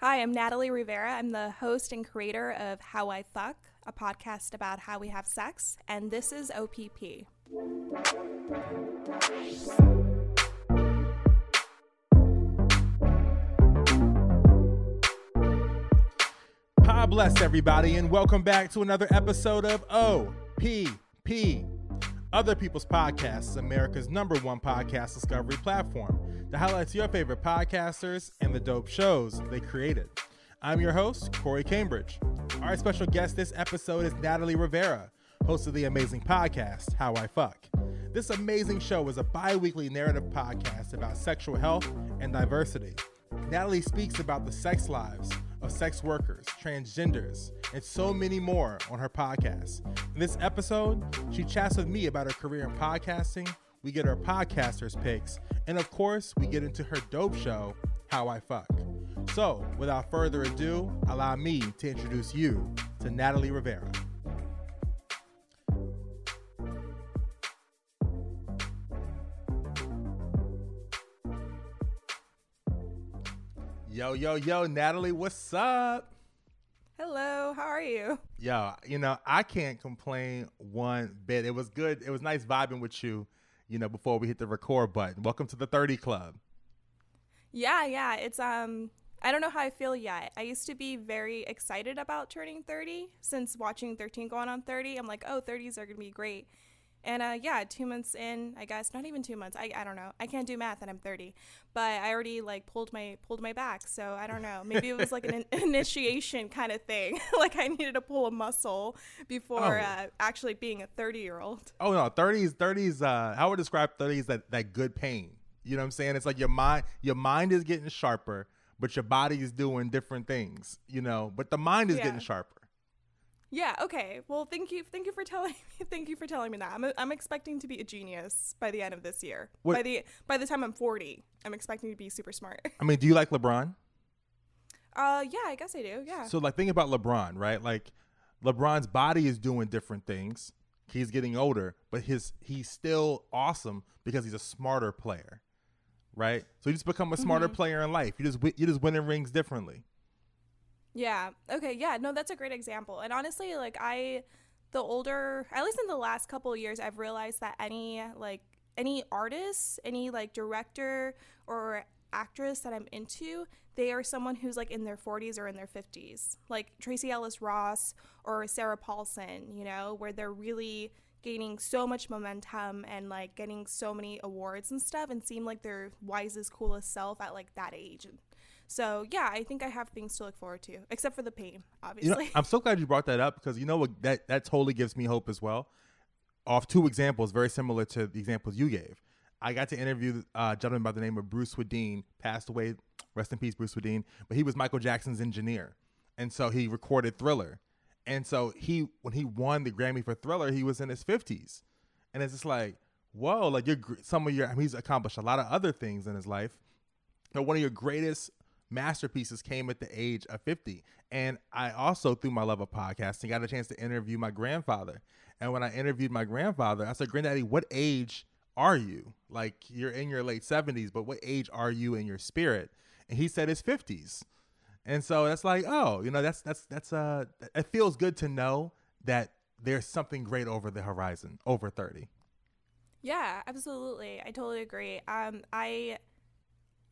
Hi, I'm Natalie Rivera. I'm the host and creator of How I Fuck, a podcast about how we have sex, and this is OPP. God bless everybody, and welcome back to another episode of OPP, Other People's Podcasts, America's number one podcast discovery platform that highlights your favorite podcasters and the dope shows they created. I'm your host, Corey Cambridge. Our special guest this episode is Natalie Rivera, host of the amazing podcast, How I Fuck. This amazing show is a bi weekly narrative podcast about sexual health and diversity. Natalie speaks about the sex lives of sex workers, transgenders, and so many more on her podcast. In this episode, she chats with me about her career in podcasting. We get her podcasters' picks, and of course, we get into her dope show, How I Fuck. So, without further ado, allow me to introduce you to Natalie Rivera. Yo, yo, yo, Natalie, what's up? Hello, how are you? Yo, you know, I can't complain one bit. It was good. It was nice vibing with you, you know, before we hit the record button. Welcome to the 30 Club. Yeah, yeah. It's um I don't know how I feel yet. I used to be very excited about turning 30 since watching 13 going on 30. I'm like, oh, 30s are going to be great. And uh, yeah, two months in, I guess not even two months. I, I don't know. I can't do math, and I'm 30. But I already like pulled my pulled my back. So I don't know. Maybe it was like an in- initiation kind of thing. like I needed to pull a muscle before Oh. uh, actually being a 30 year old. Oh no, 30s, 30s, uh, how would describe 30s that, that good pain. You know what I'm saying? It's like your mind your mind is getting sharper, but your body is doing different things, you know, but the mind is Yeah. getting sharper. Yeah. Okay. Well, thank you. Thank you for telling me. Thank you for telling me that. I'm, I'm expecting to be a genius by the end of this year. What- By the by the time I'm 40, I'm expecting to be super smart. I mean, do you like LeBron? Uh, yeah. I guess I do. Yeah. So like think about LeBron, right? Like LeBron's body is doing different things. He's getting older, but his he's still awesome because he's a smarter player. Right? So you just become a smarter player in life. You just you just winning rings differently. Yeah. Okay. Yeah. No, that's a great example. And honestly, like I, the older, at least in the last couple of years, I've realized that any like any artist, any like director or actress that I'm into, they are someone who's like in their 40s or in their 50s, like Tracee Ellis Ross or Sarah Paulson. You know, where they're really gaining so much momentum and like getting so many awards and stuff and seem like their wisest coolest self at like that age so yeah, I think I have things to look forward to, except for the pain, You obviously. know, I'm so glad you brought that up because you know what that that totally gives me hope as well. Off two examples, very similar to the examples you gave. I got to interview uh, a gentleman by the name of Bruce Swedien, passed away, rest in peace, Bruce Swedien. But he was Michael Jackson's engineer, and so he recorded Thriller. And so he, when he won the Grammy for Thriller, he was in his 50s, and it's just like, whoa, like you're some of your. I mean, he's accomplished a lot of other things in his life, but one of your greatest masterpieces came at the age of 50. And I also, through my love of podcasting, got a chance to interview my grandfather. And when I interviewed my grandfather, I said, Granddaddy, what age are you? Like, you're in your late 70s, but what age are you in your spirit? And he said his 50s. And so that's like, oh, you know, that's, that's, that's, uh, it feels good to know that there's something great over the horizon, over 30. yeah, absolutely. I totally agree. Um, I,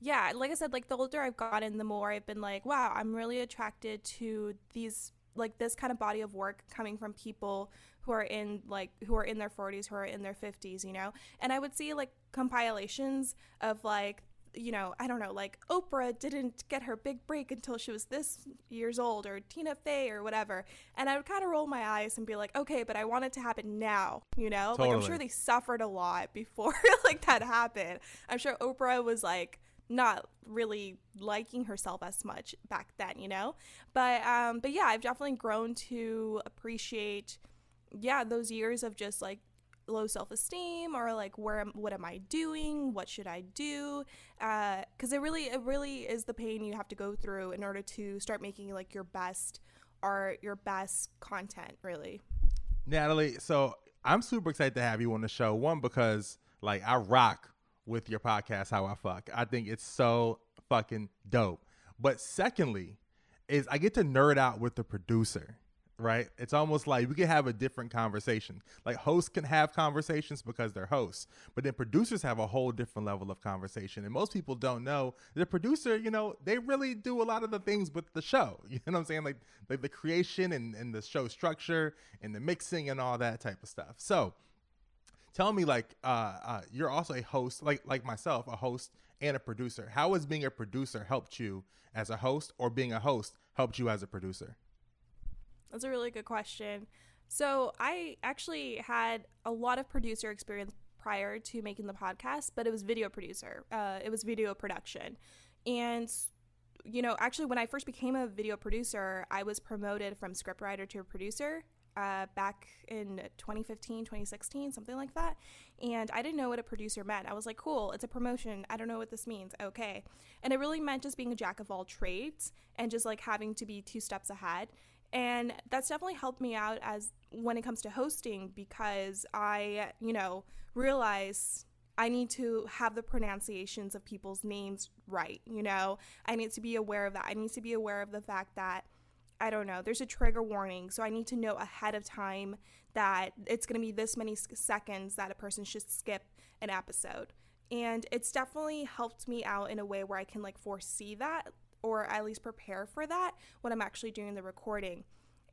yeah, like I said, like the older I've gotten, the more I've been like, wow, I'm really attracted to these, like this kind of body of work coming from people who are in like who are in their 40s, who are in their 50s, you know. And I would see like compilations of like you know, I don't know, like Oprah didn't get her big break until she was this years old, or Tina Fey, or whatever. And I would kind of roll my eyes and be like, okay, but I want it to happen now, you know? Like, I'm sure they suffered a lot before like that happened. I'm sure Oprah was like not really liking herself as much back then, you know. But um, but yeah, I've definitely grown to appreciate, yeah, those years of just like low self-esteem or like where am, what am i doing? What should i do? Because uh, it really it really is the pain you have to go through in order to start making like your best art your best content really. Natalie so i'm super excited to have you on the show. One because like i rock with your podcast how i fuck i think it's so fucking dope but secondly is i get to nerd out with the producer right? It's almost like we can have a different conversation. Like hosts can have conversations because they're hosts, but then producers have a whole different level of conversation. And most people don't know the producer, you know, they really do a lot of the things with the show. You know what I'm saying? Like, like the creation and, and the show structure and the mixing and all that type of stuff. So tell me like uh, uh, you're also a host, like like myself, a host and a producer. How has being a producer helped you as a host or being a host helped you as a producer? That's a really good question. So, I actually had a lot of producer experience prior to making the podcast, but it was video producer. Uh, it was video production. And, you know, actually, when I first became a video producer, I was promoted from scriptwriter to a producer uh, back in 2015, 2016, something like that. And I didn't know what a producer meant. I was like, cool, it's a promotion. I don't know what this means. Okay. And it really meant just being a jack of all trades and just like having to be two steps ahead and that's definitely helped me out as when it comes to hosting because I, you know, realize I need to have the pronunciations of people's names right, you know? I need to be aware of that. I need to be aware of the fact that I don't know, there's a trigger warning, so I need to know ahead of time that it's going to be this many seconds that a person should skip an episode. And it's definitely helped me out in a way where I can like foresee that or at least prepare for that when I'm actually doing the recording.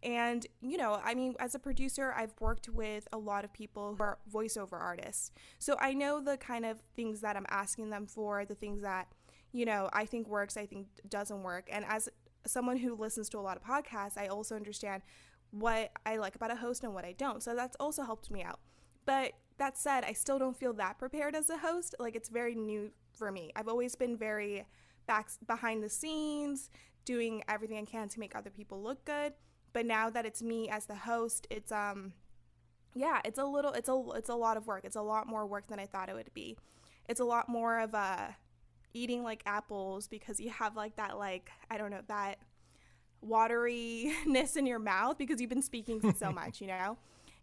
And, you know, I mean, as a producer, I've worked with a lot of people who are voiceover artists. So I know the kind of things that I'm asking them for, the things that, you know, I think works, I think doesn't work. And as someone who listens to a lot of podcasts, I also understand what I like about a host and what I don't. So that's also helped me out. But that said, I still don't feel that prepared as a host. Like it's very new for me. I've always been very back behind the scenes, doing everything I can to make other people look good. But now that it's me as the host, it's um yeah, it's a little it's a it's a lot of work. It's a lot more work than I thought it would be. It's a lot more of a eating like apples because you have like that like I don't know, that wateriness in your mouth because you've been speaking so much, you know?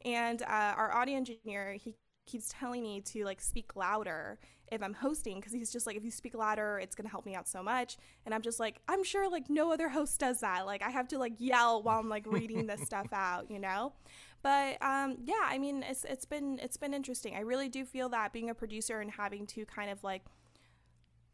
And uh, our audio engineer, he keeps telling me to like speak louder if I'm hosting because he's just like, if you speak louder, it's gonna help me out so much. And I'm just like, I'm sure like no other host does that. Like I have to like yell while I'm like reading this stuff out, you know. But um, yeah, I mean, it's it's been it's been interesting. I really do feel that being a producer and having to kind of like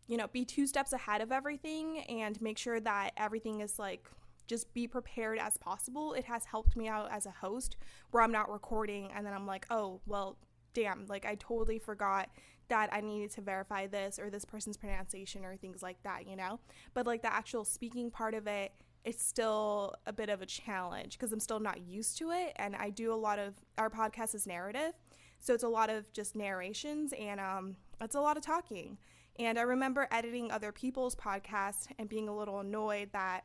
you know be two steps ahead of everything and make sure that everything is like just be prepared as possible. It has helped me out as a host where I'm not recording and then I'm like, oh, well, damn, like I totally forgot that I needed to verify this or this person's pronunciation or things like that, you know? But like the actual speaking part of it, it's still a bit of a challenge because I'm still not used to it. And I do a lot of our podcast is narrative. So it's a lot of just narrations and um, it's a lot of talking. And I remember editing other people's podcasts and being a little annoyed that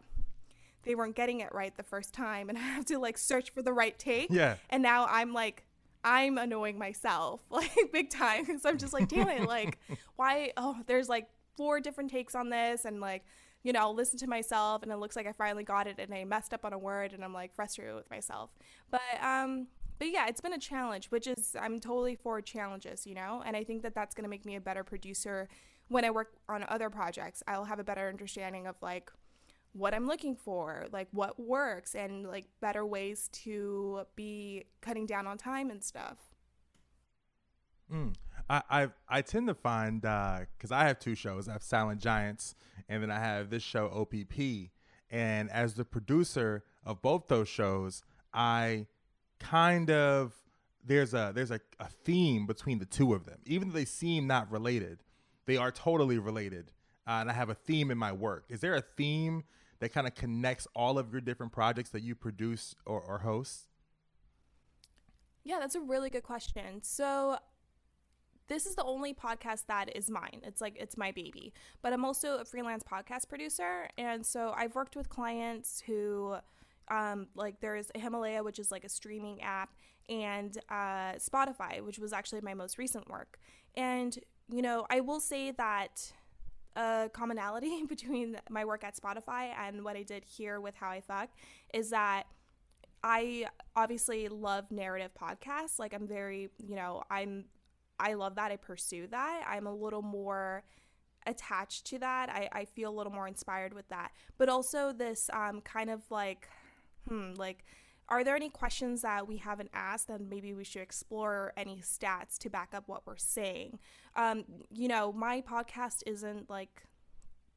they weren't getting it right the first time and I have to like search for the right take. Yeah. And now I'm like I'm annoying myself like big time because I'm just like, damn it, like why? Oh, there's like four different takes on this, and like, you know, I'll listen to myself, and it looks like I finally got it, and I messed up on a word, and I'm like frustrated with myself. But um, but yeah, it's been a challenge, which is I'm totally for challenges, you know, and I think that that's gonna make me a better producer when I work on other projects. I'll have a better understanding of like what I'm looking for, like what works, and like better ways to be cutting down on time and stuff. Mm. I, I I tend to find because uh, I have two shows. I have Silent Giants, and then I have this show OPP. And as the producer of both those shows, I kind of there's a there's a, a theme between the two of them. Even though they seem not related, they are totally related. Uh, and I have a theme in my work. Is there a theme that kind of connects all of your different projects that you produce or, or host? Yeah, that's a really good question. So this is the only podcast that is mine. It's like it's my baby. But I'm also a freelance podcast producer, and so I've worked with clients who, um, like there's Himalaya, which is like a streaming app, and uh, Spotify, which was actually my most recent work. And you know, I will say that a commonality between my work at Spotify and what I did here with How I Fuck is that I obviously love narrative podcasts. Like I'm very, you know, I'm I love that. I pursue that. I'm a little more attached to that. I, I feel a little more inspired with that. But also this um, kind of like, hmm, like, are there any questions that we haven't asked and maybe we should explore any stats to back up what we're saying? Um, you know, my podcast isn't like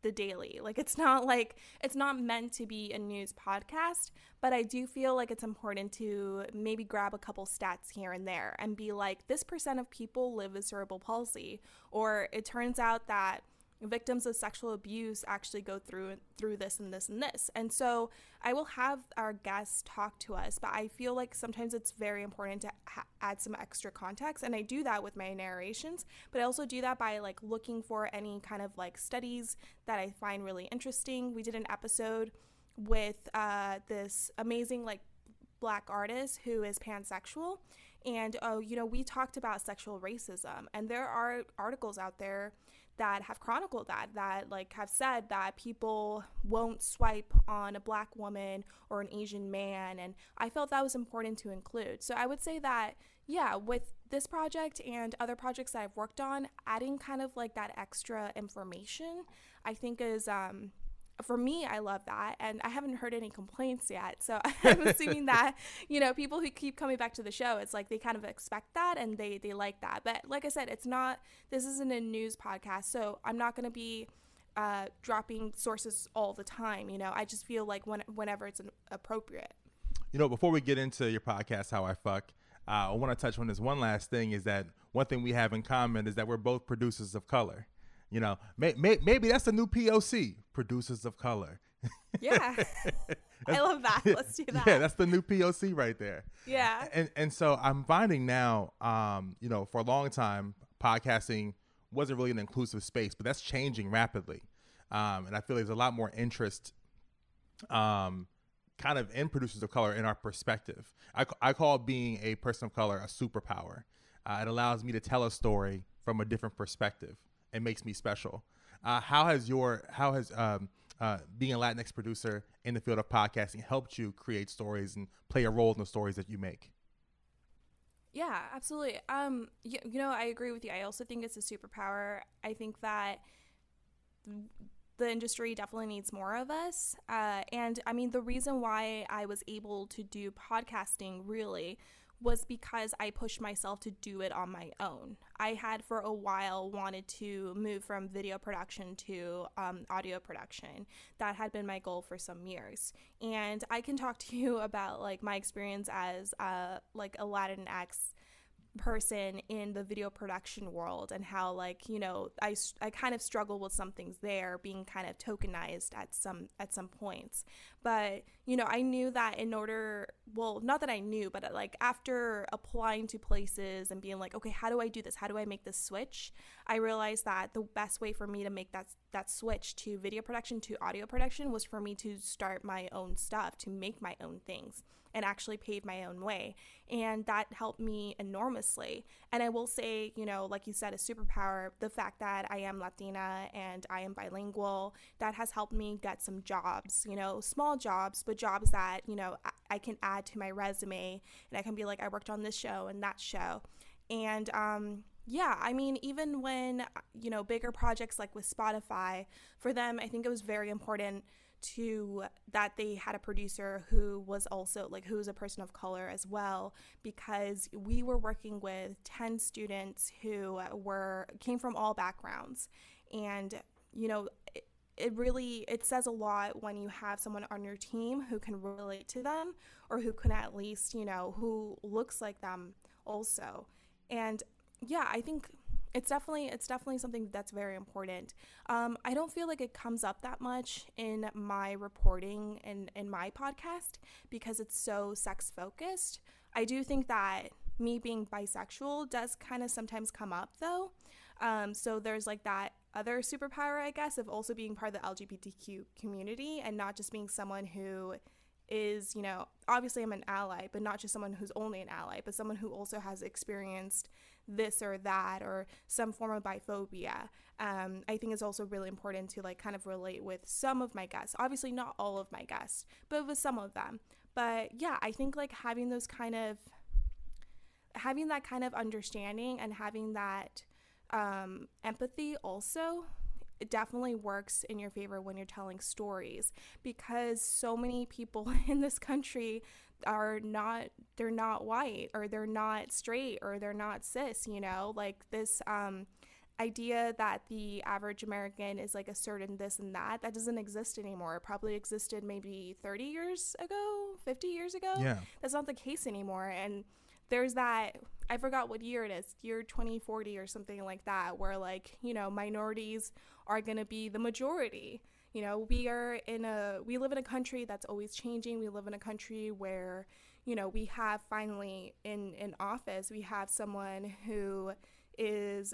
the daily. Like it's not like it's not meant to be a news podcast, but I do feel like it's important to maybe grab a couple stats here and there and be like this percent of people live with cerebral palsy or it turns out that victims of sexual abuse actually go through through this and this and this. And so I will have our guests talk to us, but I feel like sometimes it's very important to ha- add some extra context and I do that with my narrations, but I also do that by like looking for any kind of like studies that I find really interesting. We did an episode with uh, this amazing like black artist who is pansexual and oh you know we talked about sexual racism and there are articles out there that have chronicled that that like have said that people won't swipe on a black woman or an asian man and i felt that was important to include. So i would say that yeah with this project and other projects that i've worked on adding kind of like that extra information i think is um for me, I love that. And I haven't heard any complaints yet. So I'm assuming that, you know, people who keep coming back to the show, it's like they kind of expect that and they, they like that. But like I said, it's not, this isn't a news podcast. So I'm not going to be uh, dropping sources all the time. You know, I just feel like when, whenever it's appropriate. You know, before we get into your podcast, How I Fuck, uh, I want to touch on this one last thing is that one thing we have in common is that we're both producers of color. You know, may, may, maybe that's the new POC, producers of color. Yeah. I love that. Let's do that. Yeah, that's the new POC right there. Yeah. And and so I'm finding now, um, you know, for a long time, podcasting wasn't really an inclusive space, but that's changing rapidly. Um, and I feel there's a lot more interest, um, kind of in producers of color in our perspective. I, I call being a person of color a superpower. Uh, it allows me to tell a story from a different perspective it makes me special. Uh, how has your how has um, uh, being a Latinx producer in the field of podcasting helped you create stories and play a role in the stories that you make? Yeah, absolutely. Um, you, you know, I agree with you. I also think it's a superpower. I think that the industry definitely needs more of us. Uh, and I mean, the reason why I was able to do podcasting really was because I pushed myself to do it on my own. I had for a while wanted to move from video production to um, audio production. That had been my goal for some years. And I can talk to you about like my experience as uh, like a Latinx person in the video production world and how like you know I, I kind of struggle with some things there being kind of tokenized at some at some points. But you know I knew that in order well not that I knew but uh, like after applying to places and being like okay how do I do this? How do I make this switch? I realized that the best way for me to make that that switch to video production to audio production was for me to start my own stuff to make my own things and actually pave my own way. And that helped me enormously. And I will say, you know, like you said, a superpower, the fact that I am Latina and I am bilingual, that has helped me get some jobs, you know, small jobs, but jobs that, you know, I, I can add to my resume and I can be like, I worked on this show and that show. And, um, yeah, I mean, even when, you know, bigger projects like with Spotify, for them, I think it was very important to that they had a producer who was also like who was a person of color as well because we were working with 10 students who were came from all backgrounds. And you know it, it really it says a lot when you have someone on your team who can relate to them or who can at least you know who looks like them also. And yeah i think it's definitely it's definitely something that's very important. Um, I don't feel like it comes up that much in my reporting and in my podcast because it's so sex focused. I do think that me being bisexual does kind of sometimes come up though. Um, so there's like that other superpower, I guess, of also being part of the LGBTQ community and not just being someone who is, you know, obviously I'm an ally, but not just someone who's only an ally, but someone who also has experienced this or that or some form of biphobia. Um, I think it's also really important to like kind of relate with some of my guests. Obviously, not all of my guests, but with some of them. But yeah, I think like having those kind of having that kind of understanding and having that um, empathy also it definitely works in your favor when you're telling stories because so many people in this country are not they're not white or they're not straight or they're not cis you know like this um idea that the average American is like a certain this and that, that doesn't exist anymore. It probably existed maybe 30 years ago, 50 years ago. Yeah. That's not the case anymore. And there's that, I forgot what year it is, year 2040 or something like that, where like, you know, minorities are going to be the majority. You know, we are in a, we live in a country that's always changing. We live in a country where, you know, we have finally in, in office, we have someone who is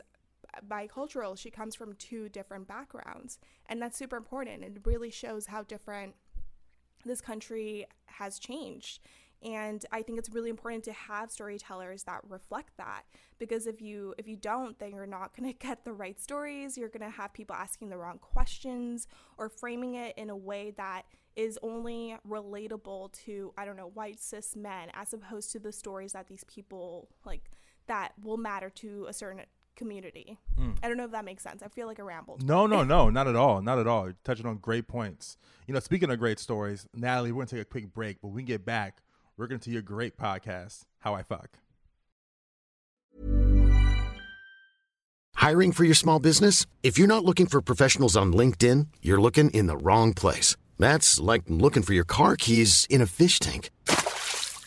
bicultural. She comes from two different backgrounds. And that's super important. It really shows how different this country has changed. And I think it's really important to have storytellers that reflect that because if you if you don't then you're not going to get the right stories, you're going to have people asking the wrong questions or framing it in a way that is only relatable to I don't know white cis men as opposed to the stories that these people like that will matter to a certain community. Mm. I don't know if that makes sense. I feel like I rambled. No, no, no, not at all. Not at all. You're touching on great points. You know, speaking of great stories, Natalie, we're going to take a quick break, but when we get back, we're going to your great podcast, How I Fuck. Hiring for your small business? If you're not looking for professionals on LinkedIn, you're looking in the wrong place. That's like looking for your car keys in a fish tank.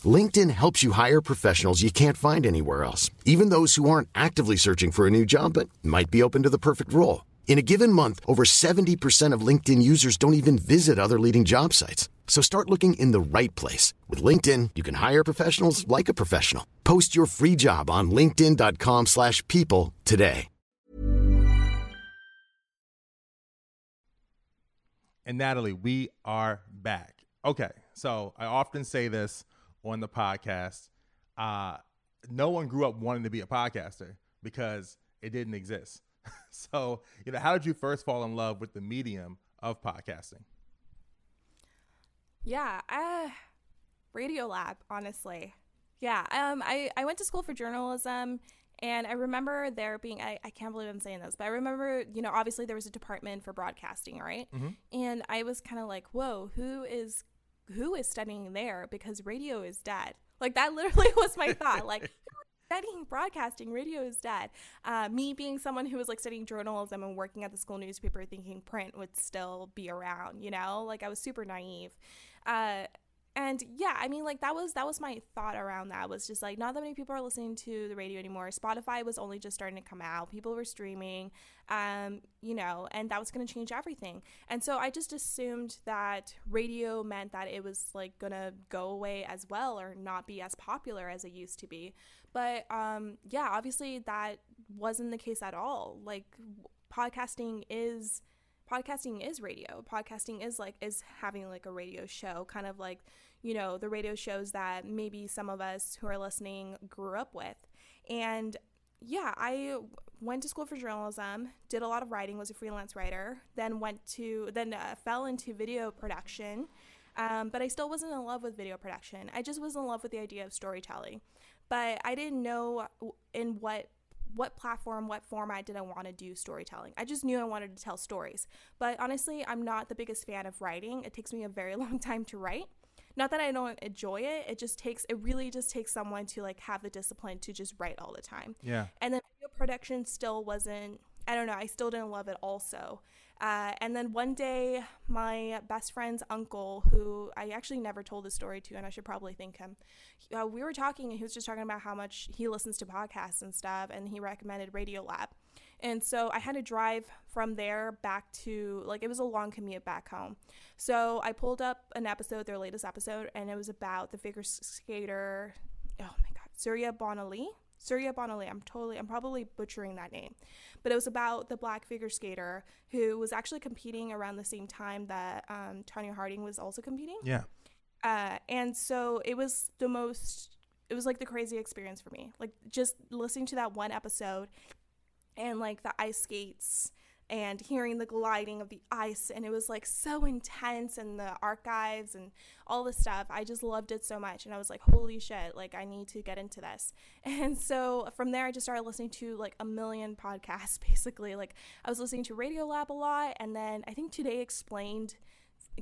LinkedIn helps you hire professionals you can't find anywhere else, even those who aren't actively searching for a new job but might be open to the perfect role. In a given month, over 70% of LinkedIn users don't even visit other leading job sites. So start looking in the right place. With LinkedIn, you can hire professionals like a professional. Post your free job on linkedin.com slash people today. And Natalie, we are back. Okay, so I often say this on the podcast. Uh, no one grew up wanting to be a podcaster because it didn't exist. so, you know, how did you first fall in love with the medium of podcasting? Yeah, uh, Radio Lab, honestly. Yeah, um, I, I went to school for journalism and I remember there being, I, I can't believe I'm saying this, but I remember, you know, obviously there was a department for broadcasting, right? Mm-hmm. And I was kind of like, whoa, who is who is studying there because radio is dead. Like that literally was my thought. Like studying broadcasting, radio is dead. Uh, me being someone who was like studying journalism and working at the school newspaper, thinking print would still be around. You know, like I was super naive. Uh, and yeah i mean like that was that was my thought around that was just like not that many people are listening to the radio anymore. Spotify was only just starting to come out. People were streaming um you know and that was going to change everything. And so i just assumed that radio meant that it was like going to go away as well or not be as popular as it used to be. But um yeah obviously that wasn't the case at all. Like podcasting is podcasting is radio. Podcasting is like is having like a radio show, kind of like, you know, the radio shows that maybe some of us who are listening grew up with. And yeah, I went to school for journalism, did a lot of writing, was a freelance writer, then went to then uh, fell into video production. Um, but I still wasn't in love with video production. I just was in love with the idea of storytelling. But I didn't know in what what platform, what format did I want to do storytelling? I just knew I wanted to tell stories. But honestly, I'm not the biggest fan of writing. It takes me a very long time to write. Not that I don't enjoy it, it just takes it really just takes someone to like have the discipline to just write all the time. Yeah. And then video production still wasn't I don't know, I still didn't love it also. Uh, and then one day, my best friend's uncle, who I actually never told the story to, and I should probably thank him, uh, we were talking, and he was just talking about how much he listens to podcasts and stuff, and he recommended Radiolab. And so I had to drive from there back to, like, it was a long commute back home. So I pulled up an episode, their latest episode, and it was about the figure skater. Oh my God Surya Bonaly. Surya Bonaly. I'm totally, I'm probably butchering that name, but it was about the black figure skater who was actually competing around the same time that um, Tonya Harding was also competing. Yeah. Uh, and so it was the most, it was like the crazy experience for me. Like just listening to that one episode and like the ice skates and hearing the gliding of the ice and it was like so intense and the archives and all the stuff. I just loved it so much and i was like holy shit like i need to get into this. And so from there i just started listening to like a million podcasts basically. Like i was listening to radiolab a lot and then i think today explained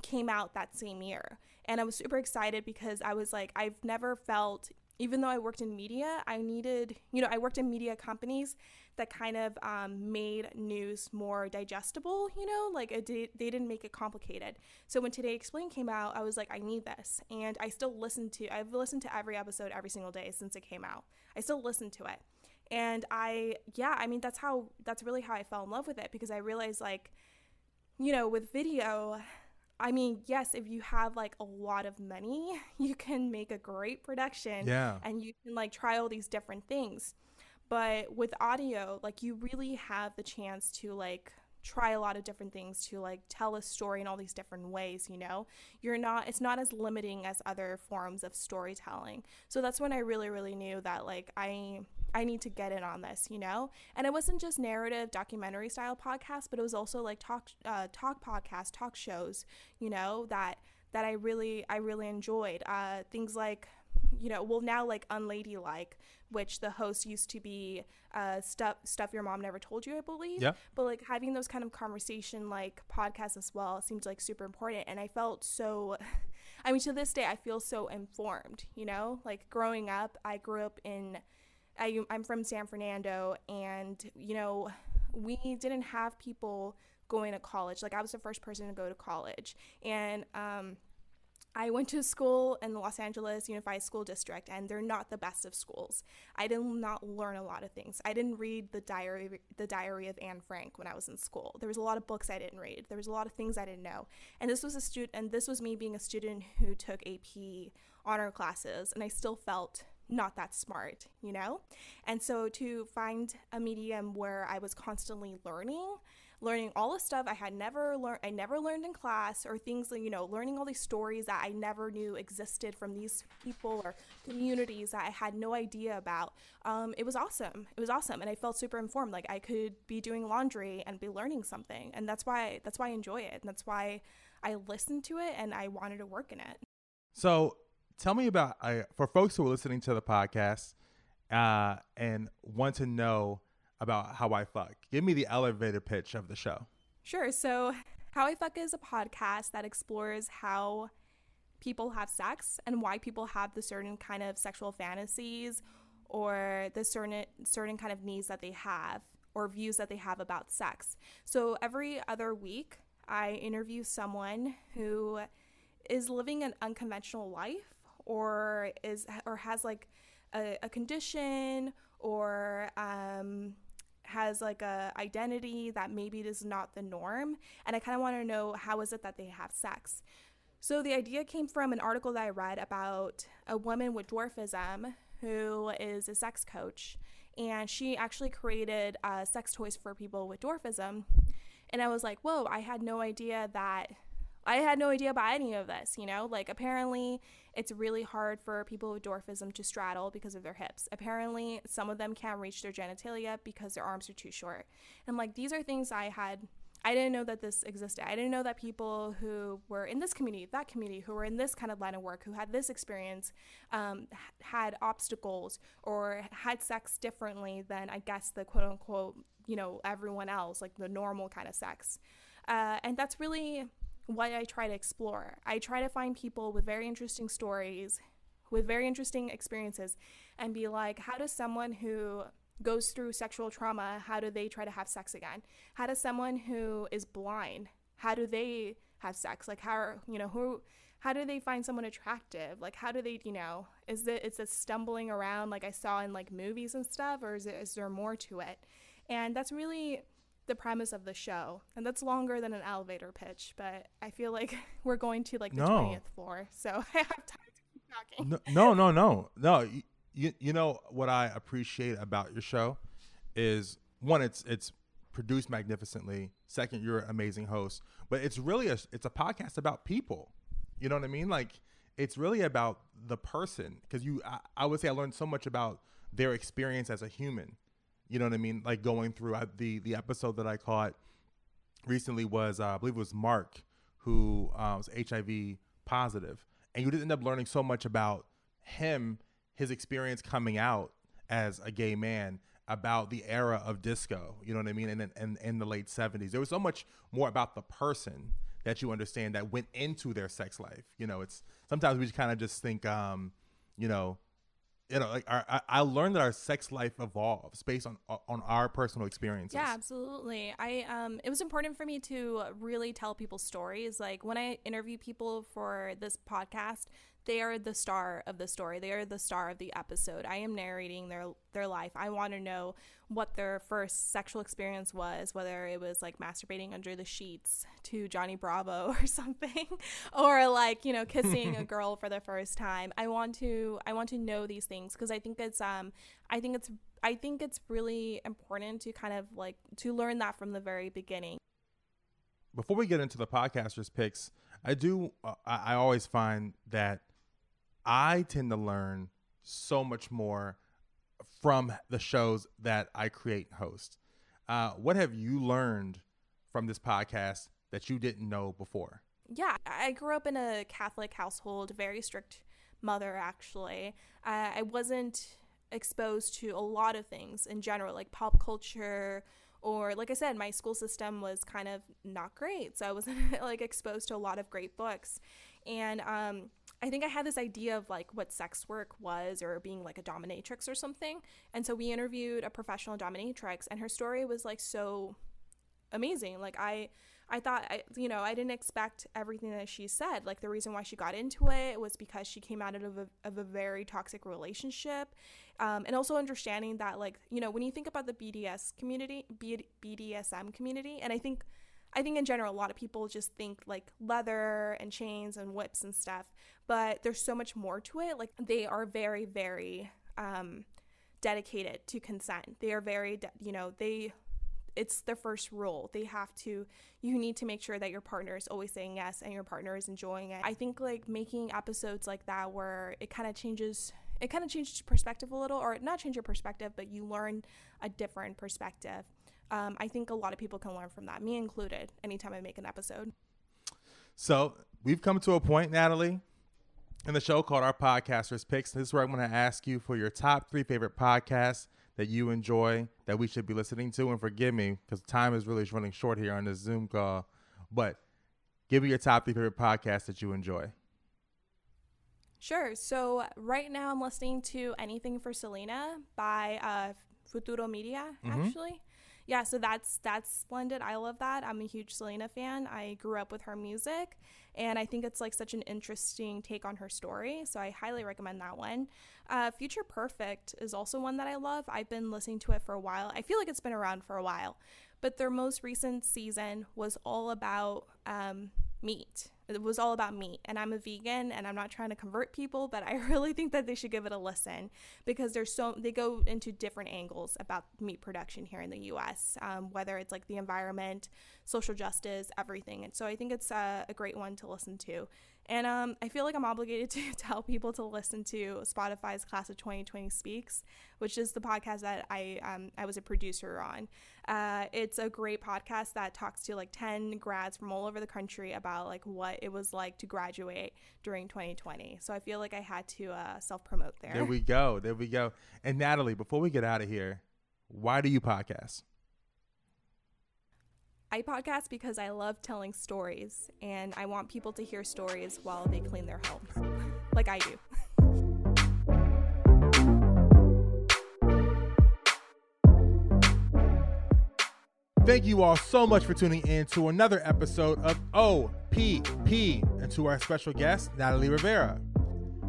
came out that same year. And i was super excited because i was like i've never felt even though I worked in media, I needed, you know, I worked in media companies that kind of um, made news more digestible, you know, like did, they didn't make it complicated. So when Today Explained came out, I was like, I need this. And I still listen to, I've listened to every episode every single day since it came out. I still listen to it. And I, yeah, I mean, that's how, that's really how I fell in love with it because I realized like, you know, with video, I mean, yes, if you have like a lot of money, you can make a great production. Yeah. And you can like try all these different things. But with audio, like you really have the chance to like try a lot of different things to like tell a story in all these different ways, you know? You're not it's not as limiting as other forms of storytelling. So that's when I really really knew that like I I need to get in on this, you know? And it wasn't just narrative documentary style podcasts, but it was also like talk uh, talk podcasts, talk shows, you know, that that I really I really enjoyed. Uh, things like you know, well now like unladylike, which the host used to be uh, stuff stuff your mom never told you, I believe. Yeah. But like having those kind of conversation like podcasts as well seemed like super important, and I felt so. I mean, to this day, I feel so informed. You know, like growing up, I grew up in. I, I'm from San Fernando, and you know, we didn't have people going to college. Like I was the first person to go to college, and um, I went to school in the Los Angeles Unified School District, and they're not the best of schools. I did not learn a lot of things. I didn't read the diary, the Diary of Anne Frank when I was in school. There was a lot of books I didn't read. There was a lot of things I didn't know. And this was a student, and this was me being a student who took AP honor classes, and I still felt not that smart, you know? And so to find a medium where I was constantly learning learning all the stuff I had never learned, I never learned in class, or things you know, learning all these stories that I never knew existed from these people or communities that I had no idea about. Um, it was awesome. It was awesome. And I felt super informed. Like I could be doing laundry and be learning something. And that's why, that's why I enjoy it. And that's why I listened to it and I wanted to work in it. So tell me about, uh, for folks who are listening to the podcast uh, and want to know, about How I Fuck. Give me the elevator pitch of the show. Sure. So, How I Fuck is a podcast that explores how people have sex and why people have the certain kind of sexual fantasies or the certain certain kind of needs that they have or views that they have about sex. So every other week, I interview someone who is living an unconventional life or is or has like a, a condition or um, has like a identity that maybe is not the norm and i kind of want to know how is it that they have sex? So the idea came from an article that i read about a woman with dwarfism who is a sex coach and she actually created uh, sex toys for people with dwarfism and i was like whoa i had no idea that I had no idea about any of this, you know? Like, apparently, it's really hard for people with dwarfism to straddle because of their hips. Apparently, some of them can't reach their genitalia because their arms are too short. And, like, these are things I had. I didn't know that this existed. I didn't know that people who were in this community, that community, who were in this kind of line of work, who had this experience, um, had obstacles or had sex differently than I guess the quote unquote, you know, everyone else, like the normal kind of sex. Uh, and that's really what I try to explore. I try to find people with very interesting stories, with very interesting experiences, and be like, how does someone who goes through sexual trauma, how do they try to have sex again? How does someone who is blind, how do they have sex? Like how are, you know who how do they find someone attractive? Like how do they, you know, is it it's a stumbling around like I saw in like movies and stuff or is it is there more to it? And that's really the premise of the show. And that's longer than an elevator pitch, but I feel like we're going to like the No. 20th floor. So I have time to keep talking. No, no, no, no, no. you you know what I appreciate about your show is one, it's it's produced magnificently. Second, you're an amazing host. But it's really a it's a podcast about people. You know what I mean? Like it's really about the person because you I, I, would say I learned so much about their experience as a human. You know what I mean? Like going through I, the the episode that I caught recently was uh, I believe it was Mark who um, was HIV positive, and you did end up learning so much about him, his experience coming out as a gay man, about the era of disco. You know what I mean? And in, in the late '70s, there was so much more about the person that you understand that went into their sex life. You know, it's sometimes we just kind of just think, um, you know, you know, like our, I, I learned that our sex life evolves based on on our personal experiences. Yeah, absolutely. I um, it was important for me to really tell people stories. Like when I interview people for this podcast, they are the star of the story. They are the star of the episode. I am narrating their their life. I want to know what their first sexual experience was, whether it was like masturbating under the sheets to Johnny Bravo or something, or like, you know, kissing a girl for the first time. I want to I want to know these things because I think it's um I think it's I think it's really important to kind of like to learn that from the very beginning. Before we get into the podcasters picks, I do uh, I always find that I tend to learn so much more from the shows that I create and host. Uh, what have you learned from this podcast that you didn't know before? Yeah, I grew up in a Catholic household, very strict mother, actually. Uh, I wasn't exposed to a lot of things in general, like pop culture, or like I said, my school system was kind of not great. So I wasn't like exposed to a lot of great books. And um, I think I had this idea of like what sex work was or being like a dominatrix or something. And so we interviewed a professional dominatrix and her story was like so amazing. Like I I thought I you know, I didn't expect everything that she said. Like the reason why she got into it was because she came out of a, of a very toxic relationship. Um, and also understanding that like, you know, when you think about the BDS community, BDSM community, and I think I think in general, a lot of people just think like leather and chains and whips and stuff, but there's so much more to it. Like they are very, very um, dedicated to consent. They are very, de- you know, they, it's their first rule. They have to, you need to make sure that your partner is always saying yes and your partner is enjoying it. I think like making episodes like that where it kind of changes it kind of changes perspective a little, or not change your perspective, but you learn a different perspective um, I think a lot of people can learn from that, me included, anytime I make an episode. So we've come to a point, Natalie, in the show called Our Podcasters Picks. This is where I'm going to ask you for your top three favorite podcasts that you enjoy that we should be listening to. And forgive me because time is really running short here on this Zoom call, but give me your top three favorite podcasts that you enjoy. Sure. So right now I'm listening to Anything for Selena by uh, Futuro Media, mm-hmm. actually yeah, so that's that's splendid. I love that. I'm a huge Selena fan. I grew up with her music, and I think it's like such an interesting take on her story. So I highly recommend that one. Uh, Future Perfect is also one that I love. I've been listening to it for a while. I feel like it's been around for a while, but their most recent season was all about um, meat it was all about meat. And I'm a vegan and I'm not trying to convert people, but I really think that they should give it a listen because there's so they go into different angles about meat production here in the US, um, whether it's like the environment, social justice, everything. And so I think it's a, a great one to listen to. And um, I feel like I'm obligated to tell people to listen to Spotify's Class of 2020 Speaks, which is the podcast that I um, I was a producer on. Uh, it's a great podcast that talks to like 10 grads from all over the country about like what it was like to graduate during 2020. So I feel like I had to uh, self promote there. There we go. There we go. And Natalie, before we get out of here, why do you podcast? I podcast because I love telling stories and I want people to hear stories while they clean their home, like I do. Thank you all so much for tuning in to another episode of OPP and to our special guest, Natalie Rivera.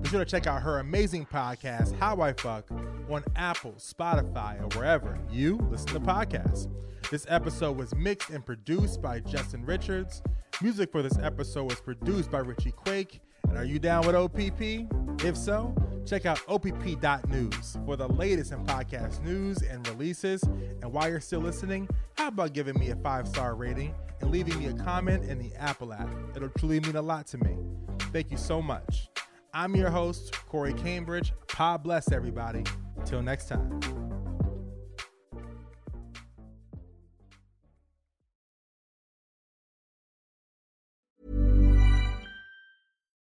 Be sure to check out her amazing podcast, How I Fuck, on Apple, Spotify, or wherever you listen to podcasts. This episode was mixed and produced by Justin Richards. Music for this episode was produced by Richie Quake. And are you down with OPP? If so, Check out OPP.news for the latest in podcast news and releases. And while you're still listening, how about giving me a five star rating and leaving me a comment in the Apple app? It'll truly mean a lot to me. Thank you so much. I'm your host, Corey Cambridge. God bless everybody. Until next time.